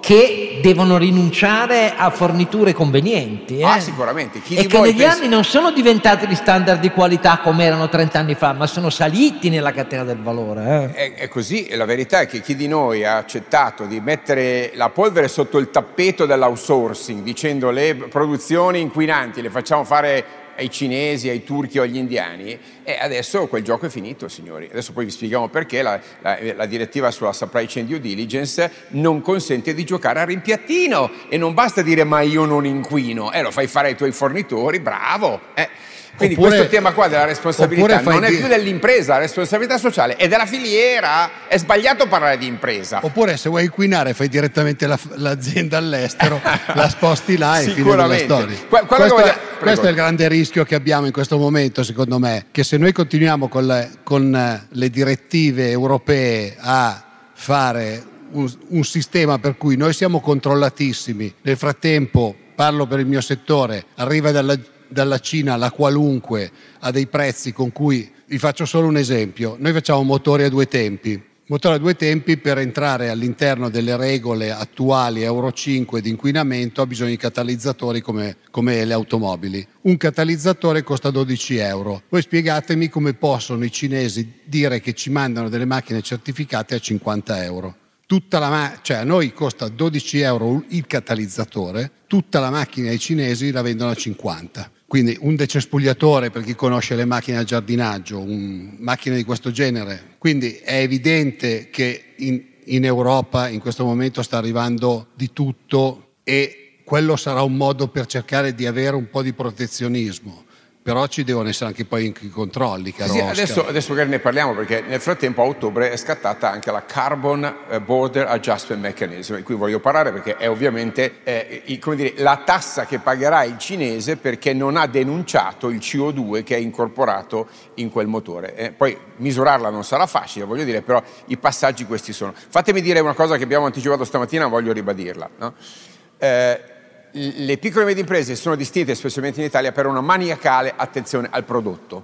che devono rinunciare a forniture convenienti. Eh? Ah, sicuramente. Chi e che negli pensa... anni non sono diventati gli standard di qualità come erano 30 anni fa, ma sono saliti nella catena del valore. Eh? È, è, così, e la verità è che chi di noi ha accettato di mettere la polvere sotto il tappeto dell'outsourcing, dicendo le produzioni inquinanti le facciamo fare ai cinesi, ai turchi o agli indiani e adesso quel gioco è finito, signori. Adesso poi vi spieghiamo perché la, la, la, direttiva sulla supply chain due diligence non consente di giocare a rimpiattino e non basta dire ma io non inquino, eh, lo fai fare ai tuoi fornitori, bravo. Eh. Quindi oppure, questo tema qua della responsabilità non è più dell'impresa, la responsabilità sociale è della filiera. È sbagliato parlare di impresa. Oppure se vuoi inquinare fai direttamente la, l'azienda all'estero, [LAUGHS] la sposti là e fine della storia. Que- questo, voglio... questo, è il grande rischio che abbiamo in questo momento, secondo me, che se noi continuiamo con le, con le direttive europee a fare un, un sistema per cui noi siamo controllatissimi, nel frattempo parlo per il mio settore, arriva dalla dalla Cina la qualunque a dei prezzi con cui, vi faccio solo un esempio, noi facciamo motori a due tempi. Motore a due tempi per entrare all'interno delle regole attuali Euro 5 di inquinamento ha bisogno di catalizzatori come, come le automobili. Un catalizzatore costa 12 euro. Voi spiegatemi come possono i cinesi dire che ci mandano delle macchine certificate a 50 euro. tutta la ma- cioè a noi costa 12 euro il catalizzatore, tutta la macchina ai cinesi la vendono a 50. Quindi un decespugliatore, per chi conosce le macchine a giardinaggio, macchine di questo genere. Quindi è evidente che in, in Europa in questo momento sta arrivando di tutto e quello sarà un modo per cercare di avere un po' di protezionismo però ci devono essere anche poi i controlli. Caro sì, adesso, adesso magari ne parliamo perché nel frattempo a ottobre è scattata anche la Carbon eh, Border Adjustment Mechanism, di cui voglio parlare perché è ovviamente eh, dire, la tassa che pagherà il cinese perché non ha denunciato il CO2 che è incorporato in quel motore. Eh, poi misurarla non sarà facile, voglio dire, però i passaggi questi sono. Fatemi dire una cosa che abbiamo anticipato stamattina, voglio ribadirla. No? Eh, le piccole e medie imprese sono distinte, specialmente in Italia, per una maniacale attenzione al prodotto.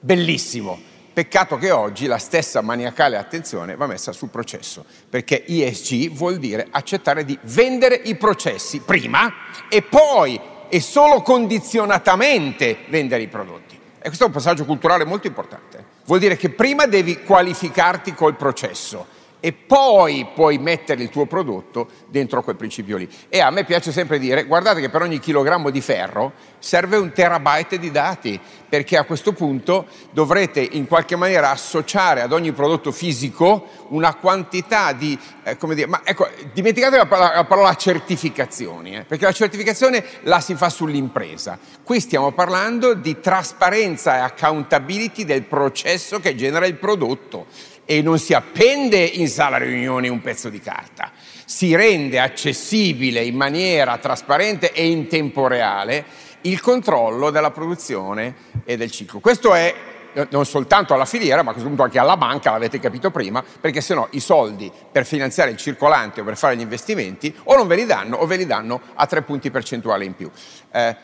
Bellissimo. Peccato che oggi la stessa maniacale attenzione va messa sul processo, perché ESG vuol dire accettare di vendere i processi prima e poi e solo condizionatamente vendere i prodotti. E questo è un passaggio culturale molto importante. Vuol dire che prima devi qualificarti col processo e poi puoi mettere il tuo prodotto dentro quel principio lì. E a me piace sempre dire, guardate che per ogni chilogrammo di ferro serve un terabyte di dati, perché a questo punto dovrete in qualche maniera associare ad ogni prodotto fisico una quantità di, eh, come dire, ma ecco, dimenticate la parola, la parola certificazioni, eh, perché la certificazione la si fa sull'impresa. Qui stiamo parlando di trasparenza e accountability del processo che genera il prodotto e non si appende in sala riunioni un pezzo di carta, si rende accessibile in maniera trasparente e in tempo reale il controllo della produzione e del ciclo. Questo è eh, non soltanto alla filiera, ma a questo punto anche alla banca, l'avete capito prima, perché se no i soldi per finanziare il circolante o per fare gli investimenti o non ve li danno o ve li danno a tre punti percentuali in più. Eh,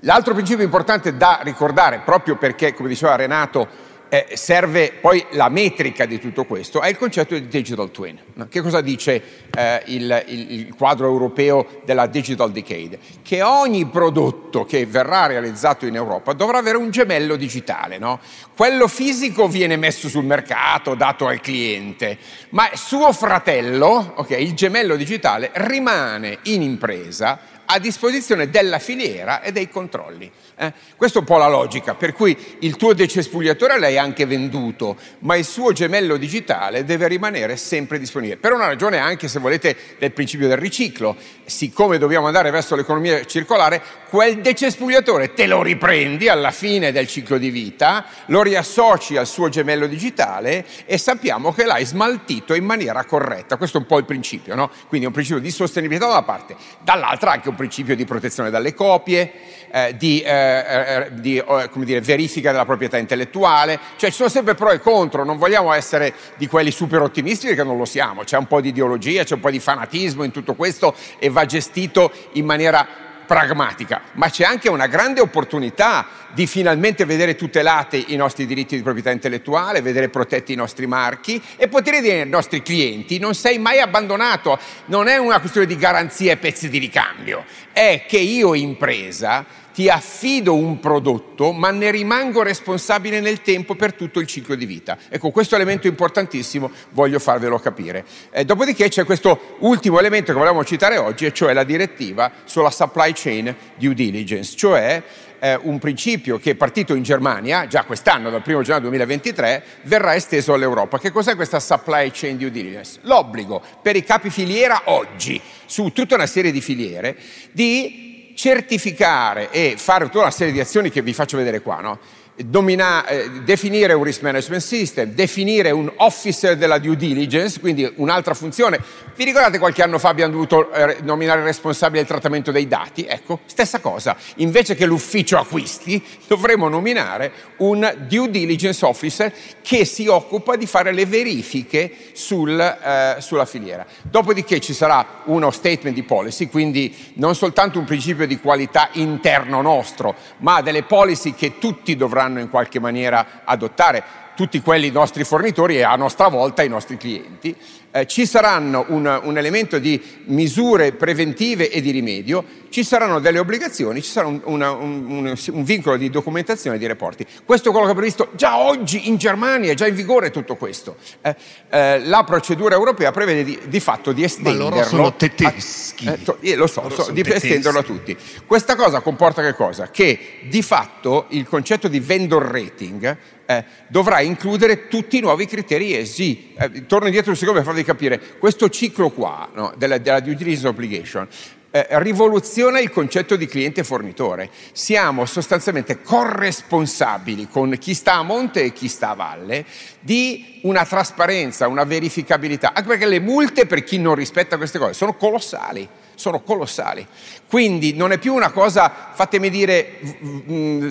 l'altro principio importante da ricordare, proprio perché, come diceva Renato, eh, serve poi la metrica di tutto questo, è il concetto di digital twin. Che cosa dice eh, il, il, il, quadro europeo della digital decade? Che ogni prodotto che verrà realizzato in Europa dovrà avere un gemello digitale. No? Quello fisico viene messo sul mercato, dato al cliente, ma suo fratello, okay, il gemello digitale, rimane in impresa a disposizione della filiera e dei controlli. Eh? Questa è un po' la logica, per cui il tuo decespugliatore l'hai anche venduto, ma il suo gemello digitale deve rimanere sempre disponibile. Per una ragione anche, se volete, del principio del riciclo. Siccome dobbiamo andare verso l'economia circolare, quel decespugliatore te lo riprendi alla fine del ciclo di vita, lo riassoci al suo gemello digitale e sappiamo che l'hai smaltito in maniera corretta. Questo è un po' il principio, no? Quindi è un principio di sostenibilità da una parte, dall'altra anche un principio di protezione dalle copie, eh, di, eh, eh, di eh, dire, verifica della proprietà intellettuale, cioè ci sono sempre pro e contro, non vogliamo essere di quelli super ottimisti perché non lo siamo, c'è un po' di ideologia, c'è un po' di fanatismo in tutto questo e va gestito in maniera pragmatica, ma c'è anche una grande opportunità di finalmente vedere tutelati i nostri diritti di proprietà intellettuale, vedere protetti i nostri marchi e poter dire ai nostri clienti non sei mai abbandonato, non è una questione di garanzie e pezzi di ricambio, è che io impresa ti affido un prodotto, ma ne rimango responsabile nel tempo per tutto il ciclo di vita. Ecco, questo elemento importantissimo voglio farvelo capire. Eh, dopodiché c'è questo ultimo elemento che volevamo citare oggi, e cioè la direttiva sulla supply chain due diligence, cioè eh, un principio che è partito in Germania, già quest'anno, dal 1 gennaio 2023, verrà esteso all'Europa. Che cos'è questa supply chain due diligence? L'obbligo per i capi filiera oggi, su tutta una serie di filiere, di certificare e fare tutta una serie di azioni che vi faccio vedere qua, no? Domina, eh, definire un risk management system, definire un officer della due diligence, quindi un'altra funzione. Vi ricordate qualche anno fa abbiamo dovuto eh, nominare il responsabile del trattamento dei dati? Ecco, stessa cosa. Invece che l'ufficio acquisti, dovremo nominare un due diligence officer che si occupa di fare le verifiche sul, eh, sulla filiera. Dopodiché ci sarà uno statement di policy, quindi non soltanto un principio di qualità interno nostro, ma delle policy che tutti dovranno in qualche maniera adottare tutti quelli nostri fornitori e a nostra volta i nostri clienti eh, ci saranno un, un, elemento di misure preventive e di rimedio, ci saranno delle obbligazioni, ci sarà un, una, un, un, vincolo di documentazione e di reporti. Questo è quello che è previsto già oggi in Germania, è già in vigore tutto questo. Eh, eh, la procedura europea prevede di, di, fatto di estenderlo. Ma loro sono tedeschi. A, eh, to, lo so, so di tedeschi. estenderlo a tutti. Questa cosa comporta che cosa? Che di fatto il concetto di vendor rating eh, dovrà includere tutti i nuovi criteri ESG. Eh, torno indietro un secondo per farvi capire, questo ciclo qua no, della, della due diligence obligation eh, rivoluziona il concetto di cliente fornitore. Siamo sostanzialmente corresponsabili con chi sta a monte e chi sta a valle di una trasparenza, una verificabilità, anche perché le multe per chi non rispetta queste cose sono colossali sono colossali. Quindi non è più una cosa, fatemi dire, mm,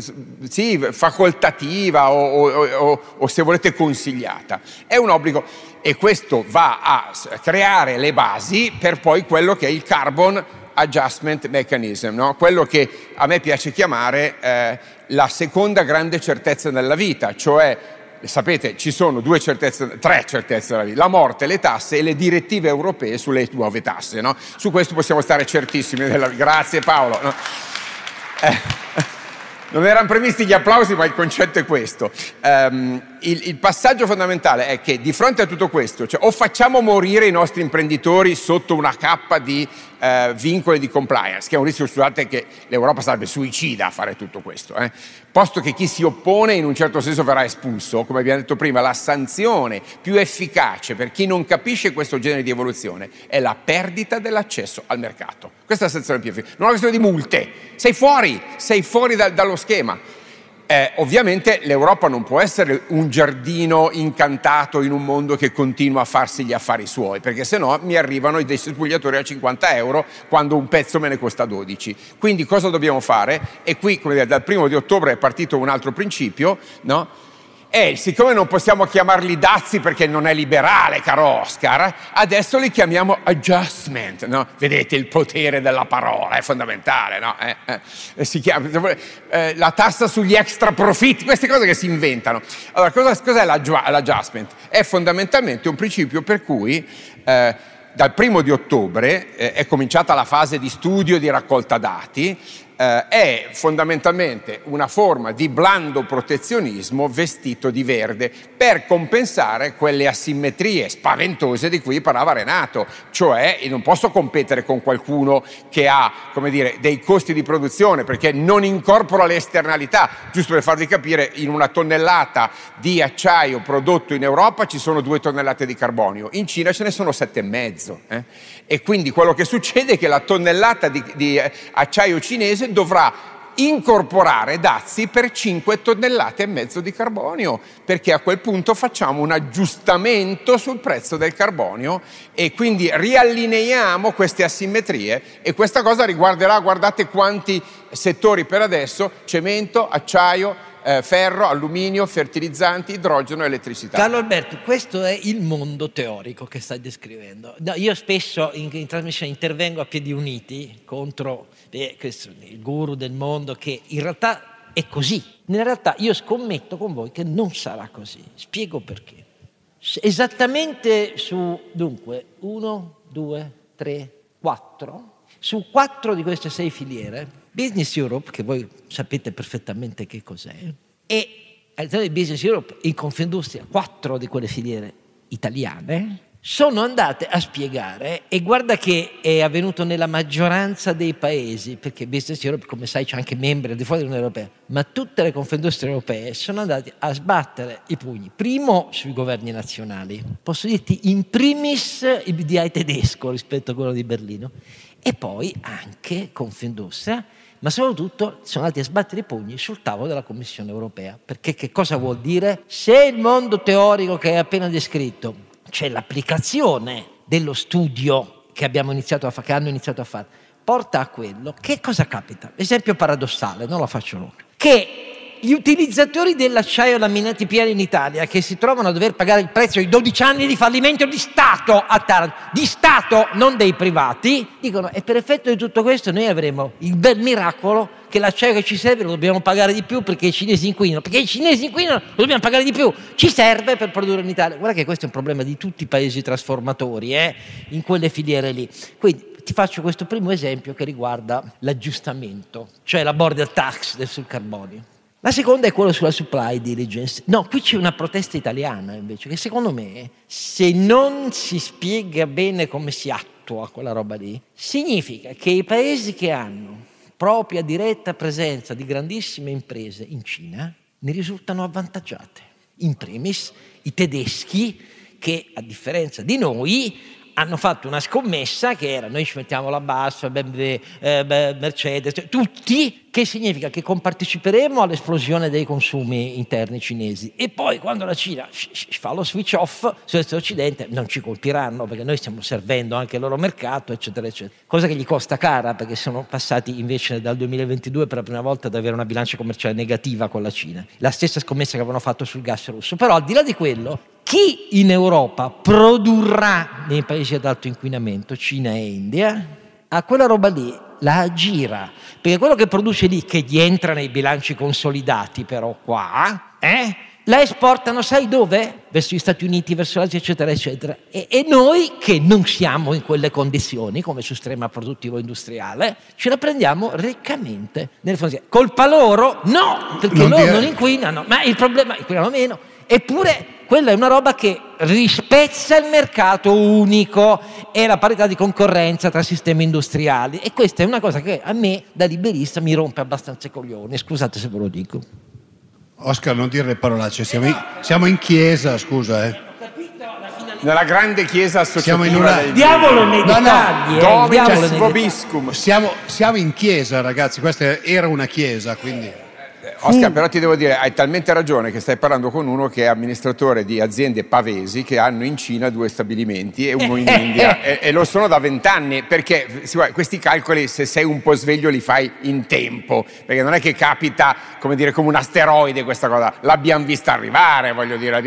sì, facoltativa o, o, o, o se volete consigliata, è un obbligo e questo va a creare le basi per poi quello che è il carbon adjustment mechanism, no? quello che a me piace chiamare eh, la seconda grande certezza nella vita, cioè sapete, ci sono certezze, tre certezze della vita, la morte, le tasse e le direttive europee sulle nuove tasse. No? Su questo possiamo stare certissimi. Della... Grazie Paolo. No? Eh. [LAUGHS] Non erano previsti gli applausi, ma il concetto è questo. Um, il, il, passaggio fondamentale è che di fronte a tutto questo, cioè, o facciamo morire i nostri imprenditori sotto una cappa di uh, vincoli di compliance, che è un rischio, scusate, che l'Europa sarebbe suicida a fare tutto questo, eh? Posto che chi si oppone in un certo senso verrà espulso, come abbiamo detto prima, la sanzione più efficace per chi non capisce questo genere di evoluzione è la perdita dell'accesso al mercato. Questa è la sanzione più efficace. Non è una questione di multe, sei fuori, sei fuori da, dallo schema. Eh, ovviamente l'Europa non può essere un giardino incantato in un mondo che continua a farsi gli affari suoi, perché se no mi arrivano dei spogliatori a 50 euro quando un pezzo me ne costa 12. Quindi cosa dobbiamo fare? E qui, come dire, dal primo di ottobre è partito un altro principio, no? E siccome non possiamo chiamarli dazi perché non è liberale, caro Oscar, adesso li chiamiamo adjustment. No? Vedete il potere della parola, è fondamentale. No? Eh, eh, chiama, eh, la tassa sugli extra profitti, queste cose che si inventano. Allora, cosa, cos'è l'adjustment? È fondamentalmente un principio per cui eh, dal primo di ottobre eh, è cominciata la fase di studio e di raccolta dati eh, è fondamentalmente una forma di blando protezionismo vestito di verde per compensare quelle asimmetrie spaventose di cui parlava Renato, cioè non posso competere con qualcuno che ha dire, dei costi di produzione perché non incorpora le esternalità, giusto per farvi capire, in una tonnellata di acciaio prodotto in Europa ci sono due tonnellate di carbonio, in Cina ce ne sono sette e mezzo. Eh? E quindi quello che succede è che la tonnellata di, di eh, acciaio cinese dovrà incorporare dazi per 5 tonnellate e mezzo di carbonio, perché a quel punto facciamo un aggiustamento sul prezzo del carbonio e quindi riallineiamo queste asimmetrie. E questa cosa riguarderà, guardate quanti settori per adesso, cemento, acciaio, eh, ferro, alluminio, fertilizzanti, idrogeno e elettricità. Carlo Alberto, questo è il mondo teorico che stai descrivendo. No, io spesso in, in, trasmissione intervengo a piedi uniti contro eh, questo, il guru del mondo che in realtà è così. In realtà io scommetto con voi che non sarà così. Spiego perché. Esattamente su, dunque, uno, due, tre, quattro, su quattro di queste sei filiere Business Europe, che voi sapete perfettamente che cos'è, e all'interno di Business Europe in Confindustria quattro di quelle filiere italiane sono andate a spiegare, e guarda che è avvenuto nella maggioranza dei paesi, perché Business Europe, come sai, c'è anche membri al di fuori dell'Unione Europea, ma tutte le confindustrie europee sono andate a sbattere i pugni, primo sui governi nazionali, posso dirti in primis il BDI tedesco rispetto a quello di Berlino, e poi anche Confindustria ma soprattutto sono andati a sbattere i pugni sul tavolo della Commissione europea. Perché che cosa vuol dire? Se il mondo teorico che hai appena descritto, c'è l'applicazione dello studio che, abbiamo iniziato a fa- che hanno iniziato a fare, porta a quello, che cosa capita? Esempio paradossale, non lo faccio lungo, che gli utilizzatori dell'acciaio laminati piani in Italia che si trovano a dover pagare il prezzo di 12 anni di fallimento di Stato a Taranto, di Stato, non dei privati, dicono e per effetto di tutto questo noi avremo il bel miracolo che l'acciaio che ci serve lo dobbiamo pagare di più perché i cinesi inquinano, perché i cinesi inquinano lo dobbiamo pagare di più, ci serve per produrre in Italia. Guarda che questo è un problema di tutti i paesi trasformatori, eh, in quelle filiere lì. Quindi ti faccio questo primo esempio che riguarda l'aggiustamento, cioè la border tax sul carbonio. La seconda è quella sulla supply diligence. No, qui c'è una protesta italiana invece, che secondo me, se non si spiega bene come si attua quella roba lì, significa che i paesi che hanno propria diretta presenza di grandissime imprese in Cina ne risultano avvantaggiate. In primis i tedeschi che, a differenza di noi, hanno fatto una scommessa che era noi ci mettiamo la BMW, eh, Mercedes, cioè, tutti, che significa che comparteciperemo all'esplosione dei consumi interni cinesi e poi quando la Cina fa lo switch off sull'Occidente non ci colpiranno perché noi stiamo servendo anche il loro mercato, eccetera, eccetera. Cosa che gli costa cara perché sono passati invece dal 2022 per la prima volta ad avere una bilancia commerciale negativa con la Cina. La stessa scommessa che avevano fatto sul gas russo. Però al di là di quello, chi in Europa produrrà nei paesi ad alto inquinamento, Cina e India, a quella roba lì la gira, perché quello che produce lì, che gli entra nei bilanci consolidati però qua, eh, la esportano, sai dove? Verso gli Stati Uniti, verso l'Asia, eccetera, eccetera. E, e, noi che non siamo in quelle condizioni, come sistema produttivo industriale, ce la prendiamo riccamente nelle frontiere. Colpa loro? No, perché non loro dire... non inquinano, ma il problema inquinano meno. Eppure quella è una roba che rispezza il mercato unico e la parità di concorrenza tra sistemi industriali. E questa è una cosa che a me, da liberista, mi rompe abbastanza i coglioni. Scusate se ve lo dico. Oscar, non dire le parolacce, siamo in, siamo in chiesa, scusa. Eh. Nella grande chiesa associativa. Siamo in una... Diavolo nei no, dettagli. No, eh, diavolo nei dettagli. Siamo, siamo in chiesa, ragazzi, questa era una chiesa, quindi... Oscar, però ti devo dire, hai talmente ragione che stai parlando con uno che è amministratore di aziende pavesi che hanno in Cina due stabilimenti e uno in [LAUGHS] India. E, e, lo sono da vent'anni perché questi calcoli se sei un po' sveglio li fai in tempo perché non è che capita come dire come un asteroide questa cosa, l'abbiamo vista arrivare voglio dire,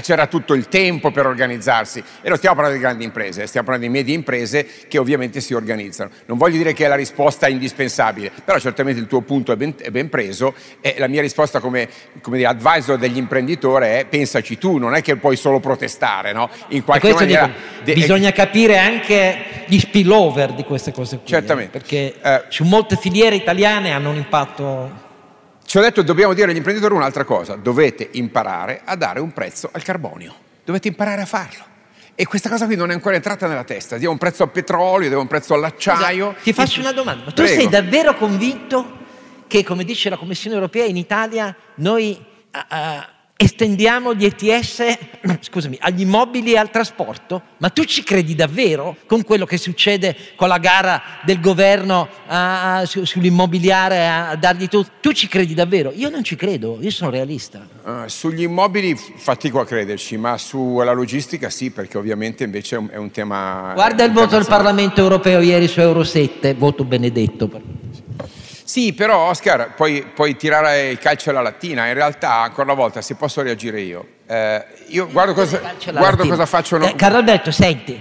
c'era tutto il tempo per organizzarsi. E non stiamo parlando di grandi imprese, stiamo parlando di medie imprese che ovviamente si organizzano. Non voglio dire che è la risposta indispensabile, però certamente il tuo punto è ben, è ben preso e la mia risposta come, come dire, advisor degli imprenditori è pensaci tu, non è che puoi solo protestare, no? In qualche maniera... Dico, bisogna capire anche gli spillover di queste cose qui. Eh, Certamente. Eh, perché eh, su molte filiere italiane hanno un impatto... Ci ho detto dobbiamo dire agli imprenditori un'altra cosa, dovete imparare a dare un prezzo al carbonio, dovete imparare a farlo. E questa cosa qui non è ancora entrata nella testa. Diamo un prezzo al petrolio, diamo un prezzo all'acciaio. Esatto. Ti faccio una domanda. Ma tu Prego. sei davvero convinto che, come dice la Commissione europea, in Italia noi uh, estendiamo gli ETS [CLEARS THROAT] scusami, agli immobili e al trasporto? Ma tu ci credi davvero con quello che succede con la gara del governo uh, su, sull'immobiliare a dargli tutto? Tu ci credi davvero? Io non ci credo, io sono realista. Uh, sugli immobili fatico a crederci, ma sulla logistica sì, perché ovviamente invece è un, è un tema... Guarda il voto del Parlamento europeo ieri su Euro 7, voto benedetto. Sì, però Oscar, puoi, puoi, tirare il calcio alla lattina, in realtà ancora una volta se posso reagire io. Eh, io guardo cosa, guardo cosa faccio. Eh, Carlo Alberto, senti,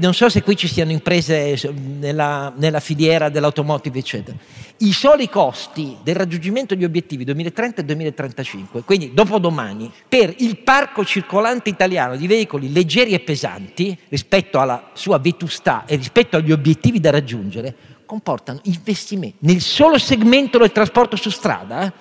non so se qui ci siano imprese nella, nella filiera dell'automotive, eccetera. I soli costi del raggiungimento degli obiettivi 2030 e 2035, quindi dopodomani, per il parco circolante italiano di veicoli leggeri e pesanti rispetto alla sua vetustà e rispetto agli obiettivi da raggiungere, comportano investimenti nel solo segmento del trasporto su strada, eh,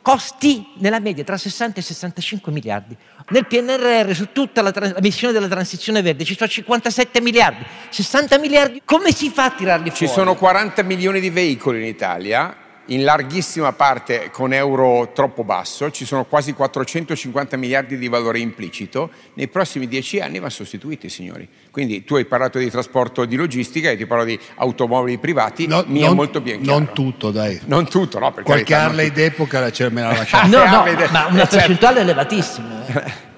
costi nella media tra 60 e 65 miliardi. Nel PNRR su tutta la, la, missione della transizione verde ci sono 57 miliardi, 60 miliardi, come si fa a tirarli fuori? Ci sono 40 milioni di veicoli in Italia in larghissima parte con euro troppo basso, ci sono quasi 450 miliardi di valore implicito, nei prossimi dieci anni vanno sostituiti, signori. Quindi tu hai parlato di trasporto di logistica e ti parlo di automobili privati, no, mi non, è molto ben chiaro. Non tutto, dai. Non tutto, no? Qualche Harley d'epoca me la [LAUGHS] lasciata. no, no, ma una [LAUGHS] percentuale elevatissima. Eh. [LAUGHS]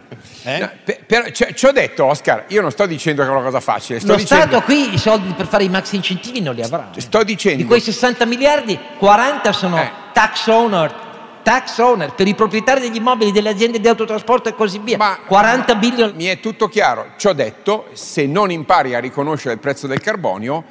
Eh? No, cioè, ci ho detto, Oscar, io non sto dicendo che è una cosa facile. Sto Lo dicendo... Stato qui i soldi per fare i maxi incentivi non li avrà. Sto dicendo. Di quei 60 miliardi, 40 sono eh. tax owner tax owner, per i proprietari degli immobili, delle aziende di autotrasporto e così via. Ma 40 bilioni. Mi è tutto chiaro. Ciò detto, se non impari a riconoscere il prezzo del carbonio,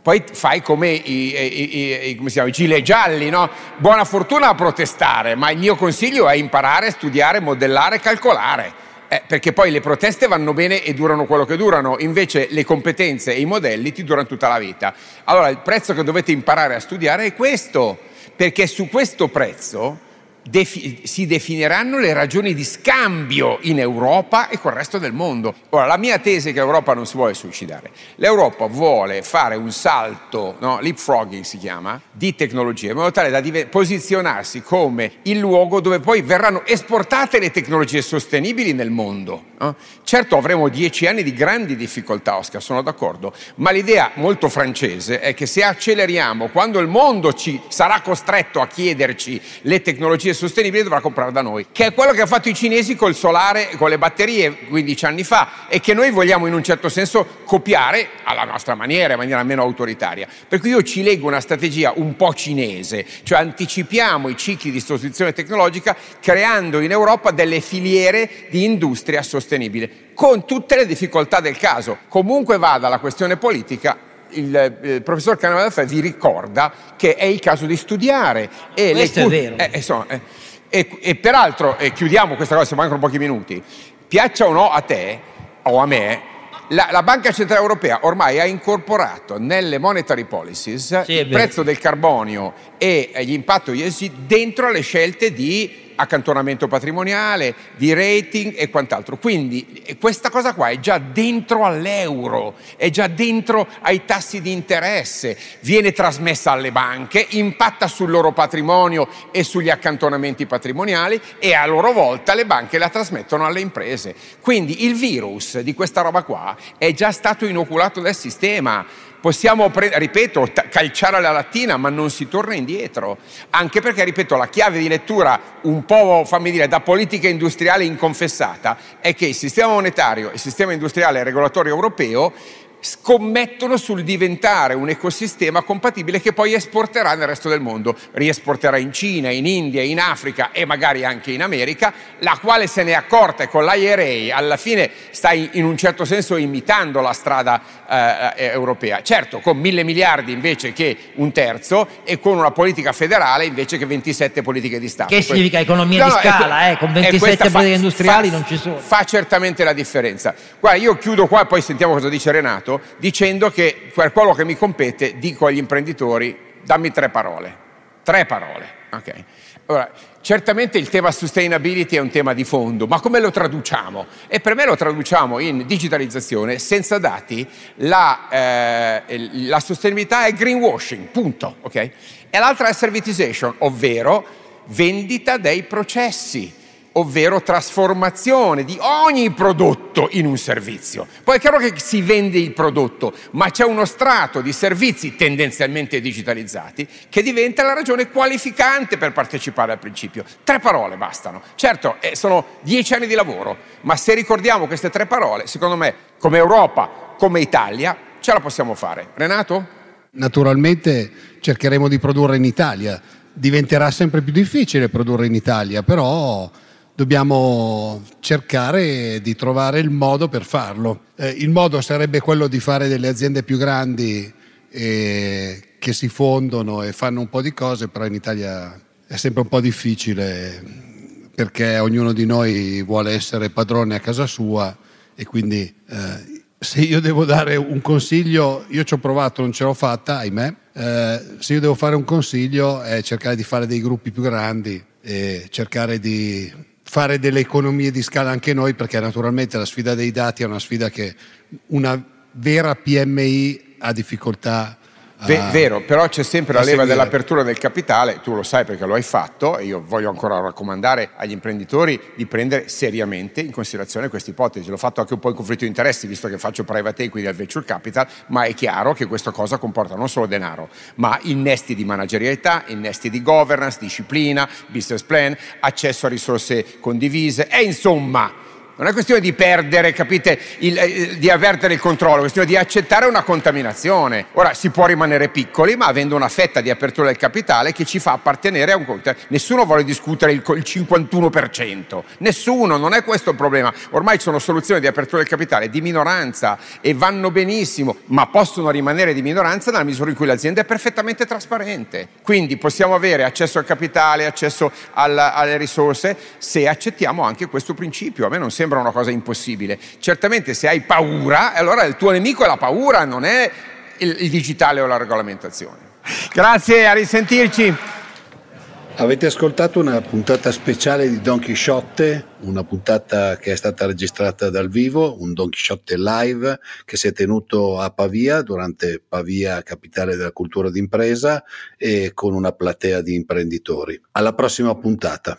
poi fai come i, i, i, come chiama, i gilet gialli, no? Buona fortuna a protestare, ma il mio consiglio è imparare, studiare, modellare, calcolare. Eh, perché poi le proteste vanno bene e durano quello che durano, invece le competenze e i modelli ti durano tutta la vita. Allora il prezzo che dovete imparare a studiare è questo, perché su questo prezzo defi- si definiranno le ragioni di scambio in Europa e col resto del mondo. Ora, la mia tesi è che l'Europa non si vuole suicidare. L'Europa vuole fare un salto, no? leapfrogging si chiama, di tecnologie, in modo tale da div- posizionarsi come il luogo dove poi verranno esportate le tecnologie sostenibili nel mondo. No? Certo avremo dieci anni di grandi difficoltà, Oscar, sono d'accordo, ma l'idea molto francese è che se acceleriamo, quando il mondo ci sarà costretto a chiederci le tecnologie sostenibile dovrà comprare da noi, che è quello che hanno fatto i cinesi col solare, con le batterie 15 anni fa e che noi vogliamo in un certo senso copiare alla nostra maniera, in maniera meno autoritaria. Per cui io ci leggo una strategia un po' cinese, cioè anticipiamo i cicli di sostituzione tecnologica creando in Europa delle filiere di industria sostenibile con tutte le difficoltà del caso. Comunque vada la questione politica, il, eh, professor Canavafè vi ricorda che è il caso di studiare. E Questo le, è vero. Eh, insomma, eh, e, e, peraltro, e chiudiamo questa cosa, mancano pochi minuti, piaccia o no a te o a me, la, la, Banca Centrale Europea ormai ha incorporato nelle monetary policies sì, il prezzo del carbonio e gli impatti ESG dentro le scelte di accantonamento patrimoniale, di rating e quant'altro. Quindi questa cosa qua è già dentro all'euro, è già dentro ai tassi di interesse, viene trasmessa alle banche, impatta sul loro patrimonio e sugli accantonamenti patrimoniali e a loro volta le banche la trasmettono alle imprese. Quindi il virus di questa roba qua è già stato inoculato dal sistema Possiamo, ripeto, calciare la lattina, ma non si torna indietro, anche perché, ripeto, la chiave di lettura un po', fammi dire, da politica industriale inconfessata è che il sistema monetario, il sistema industriale e regolatorio europeo scommettono sul diventare un ecosistema compatibile che poi esporterà nel resto del mondo, riesporterà in Cina, in India, in Africa e magari anche in America, la quale se ne è accorta e con l'IRA alla fine sta in un certo senso imitando la strada eh, eh, europea, certo con mille miliardi invece che un terzo e con una politica federale invece che 27 politiche di Stato. Che significa economia no, di scala, eh, con 27 politiche fa, industriali fa, non ci sono. Fa certamente la differenza. Guarda, io chiudo qua e poi sentiamo cosa dice Renato Senato dicendo che per quello che mi compete dico agli imprenditori dammi tre parole. Tre parole. Okay. Ora, certamente il tema sustainability è un tema di fondo, ma come lo traduciamo? E per me lo traduciamo in digitalizzazione, senza dati la, eh, la sostenibilità è greenwashing, punto. Okay? E l'altra è servitization, ovvero vendita dei processi ovvero trasformazione di ogni prodotto in un servizio. Poi è chiaro che si vende il prodotto, ma c'è uno strato di servizi tendenzialmente digitalizzati che diventa la ragione qualificante per partecipare al principio. Tre parole bastano. Certo, eh, sono dieci anni di lavoro, ma se ricordiamo queste tre parole, secondo me, come Europa, come Italia, ce la possiamo fare. Renato? Naturalmente cercheremo di produrre in Italia. Diventerà sempre più difficile produrre in Italia, però dobbiamo cercare di trovare il modo per farlo. Eh, il modo sarebbe quello di fare delle aziende più grandi eh, che si fondono e fanno un po' di cose, però in Italia è sempre un po' difficile perché ognuno di noi vuole essere padrone a casa sua e quindi eh, se io devo dare un consiglio, io ci ho provato, non ce l'ho fatta, ahimè, eh, se io devo fare un consiglio è cercare di fare dei gruppi più grandi e cercare di fare delle economie di scala anche noi, perché naturalmente la sfida dei dati è una sfida che una vera PMI ha difficoltà V- vero, però c'è sempre la leva dell'apertura del capitale, tu lo sai perché lo hai fatto e io voglio ancora raccomandare agli imprenditori di prendere seriamente in considerazione questa ipotesi. L'ho fatto anche un po' in conflitto di interessi, visto che faccio private equity al venture capital, ma è chiaro che questa cosa comporta non solo denaro, ma innesti di managerialità, innesti di governance, disciplina, business plan, accesso a risorse condivise e insomma Non è questione di perdere, capite, il, eh, di avvertere il controllo, è questione di accettare una contaminazione. Ora si può rimanere piccoli, ma avendo una fetta di apertura del capitale che ci fa appartenere a un conto. Nessuno vuole discutere il, il 51%, nessuno, non è questo il problema. Ormai ci sono soluzioni di apertura del capitale di minoranza e vanno benissimo, ma possono rimanere di minoranza nella misura in cui l'azienda è perfettamente trasparente. Quindi possiamo avere accesso al capitale, accesso alla, alle risorse se accettiamo anche questo principio. A me non sembra sembra una cosa impossibile. Certamente se hai paura, allora il tuo nemico è la paura, non è il, il digitale o la regolamentazione. Grazie, a risentirci. Avete ascoltato una puntata speciale di Don Chisciotte, una puntata che è stata registrata dal vivo, un Don Chisciotte live che si è tenuto a Pavia durante Pavia, capitale della cultura d'impresa, e con una platea di imprenditori. Alla prossima puntata.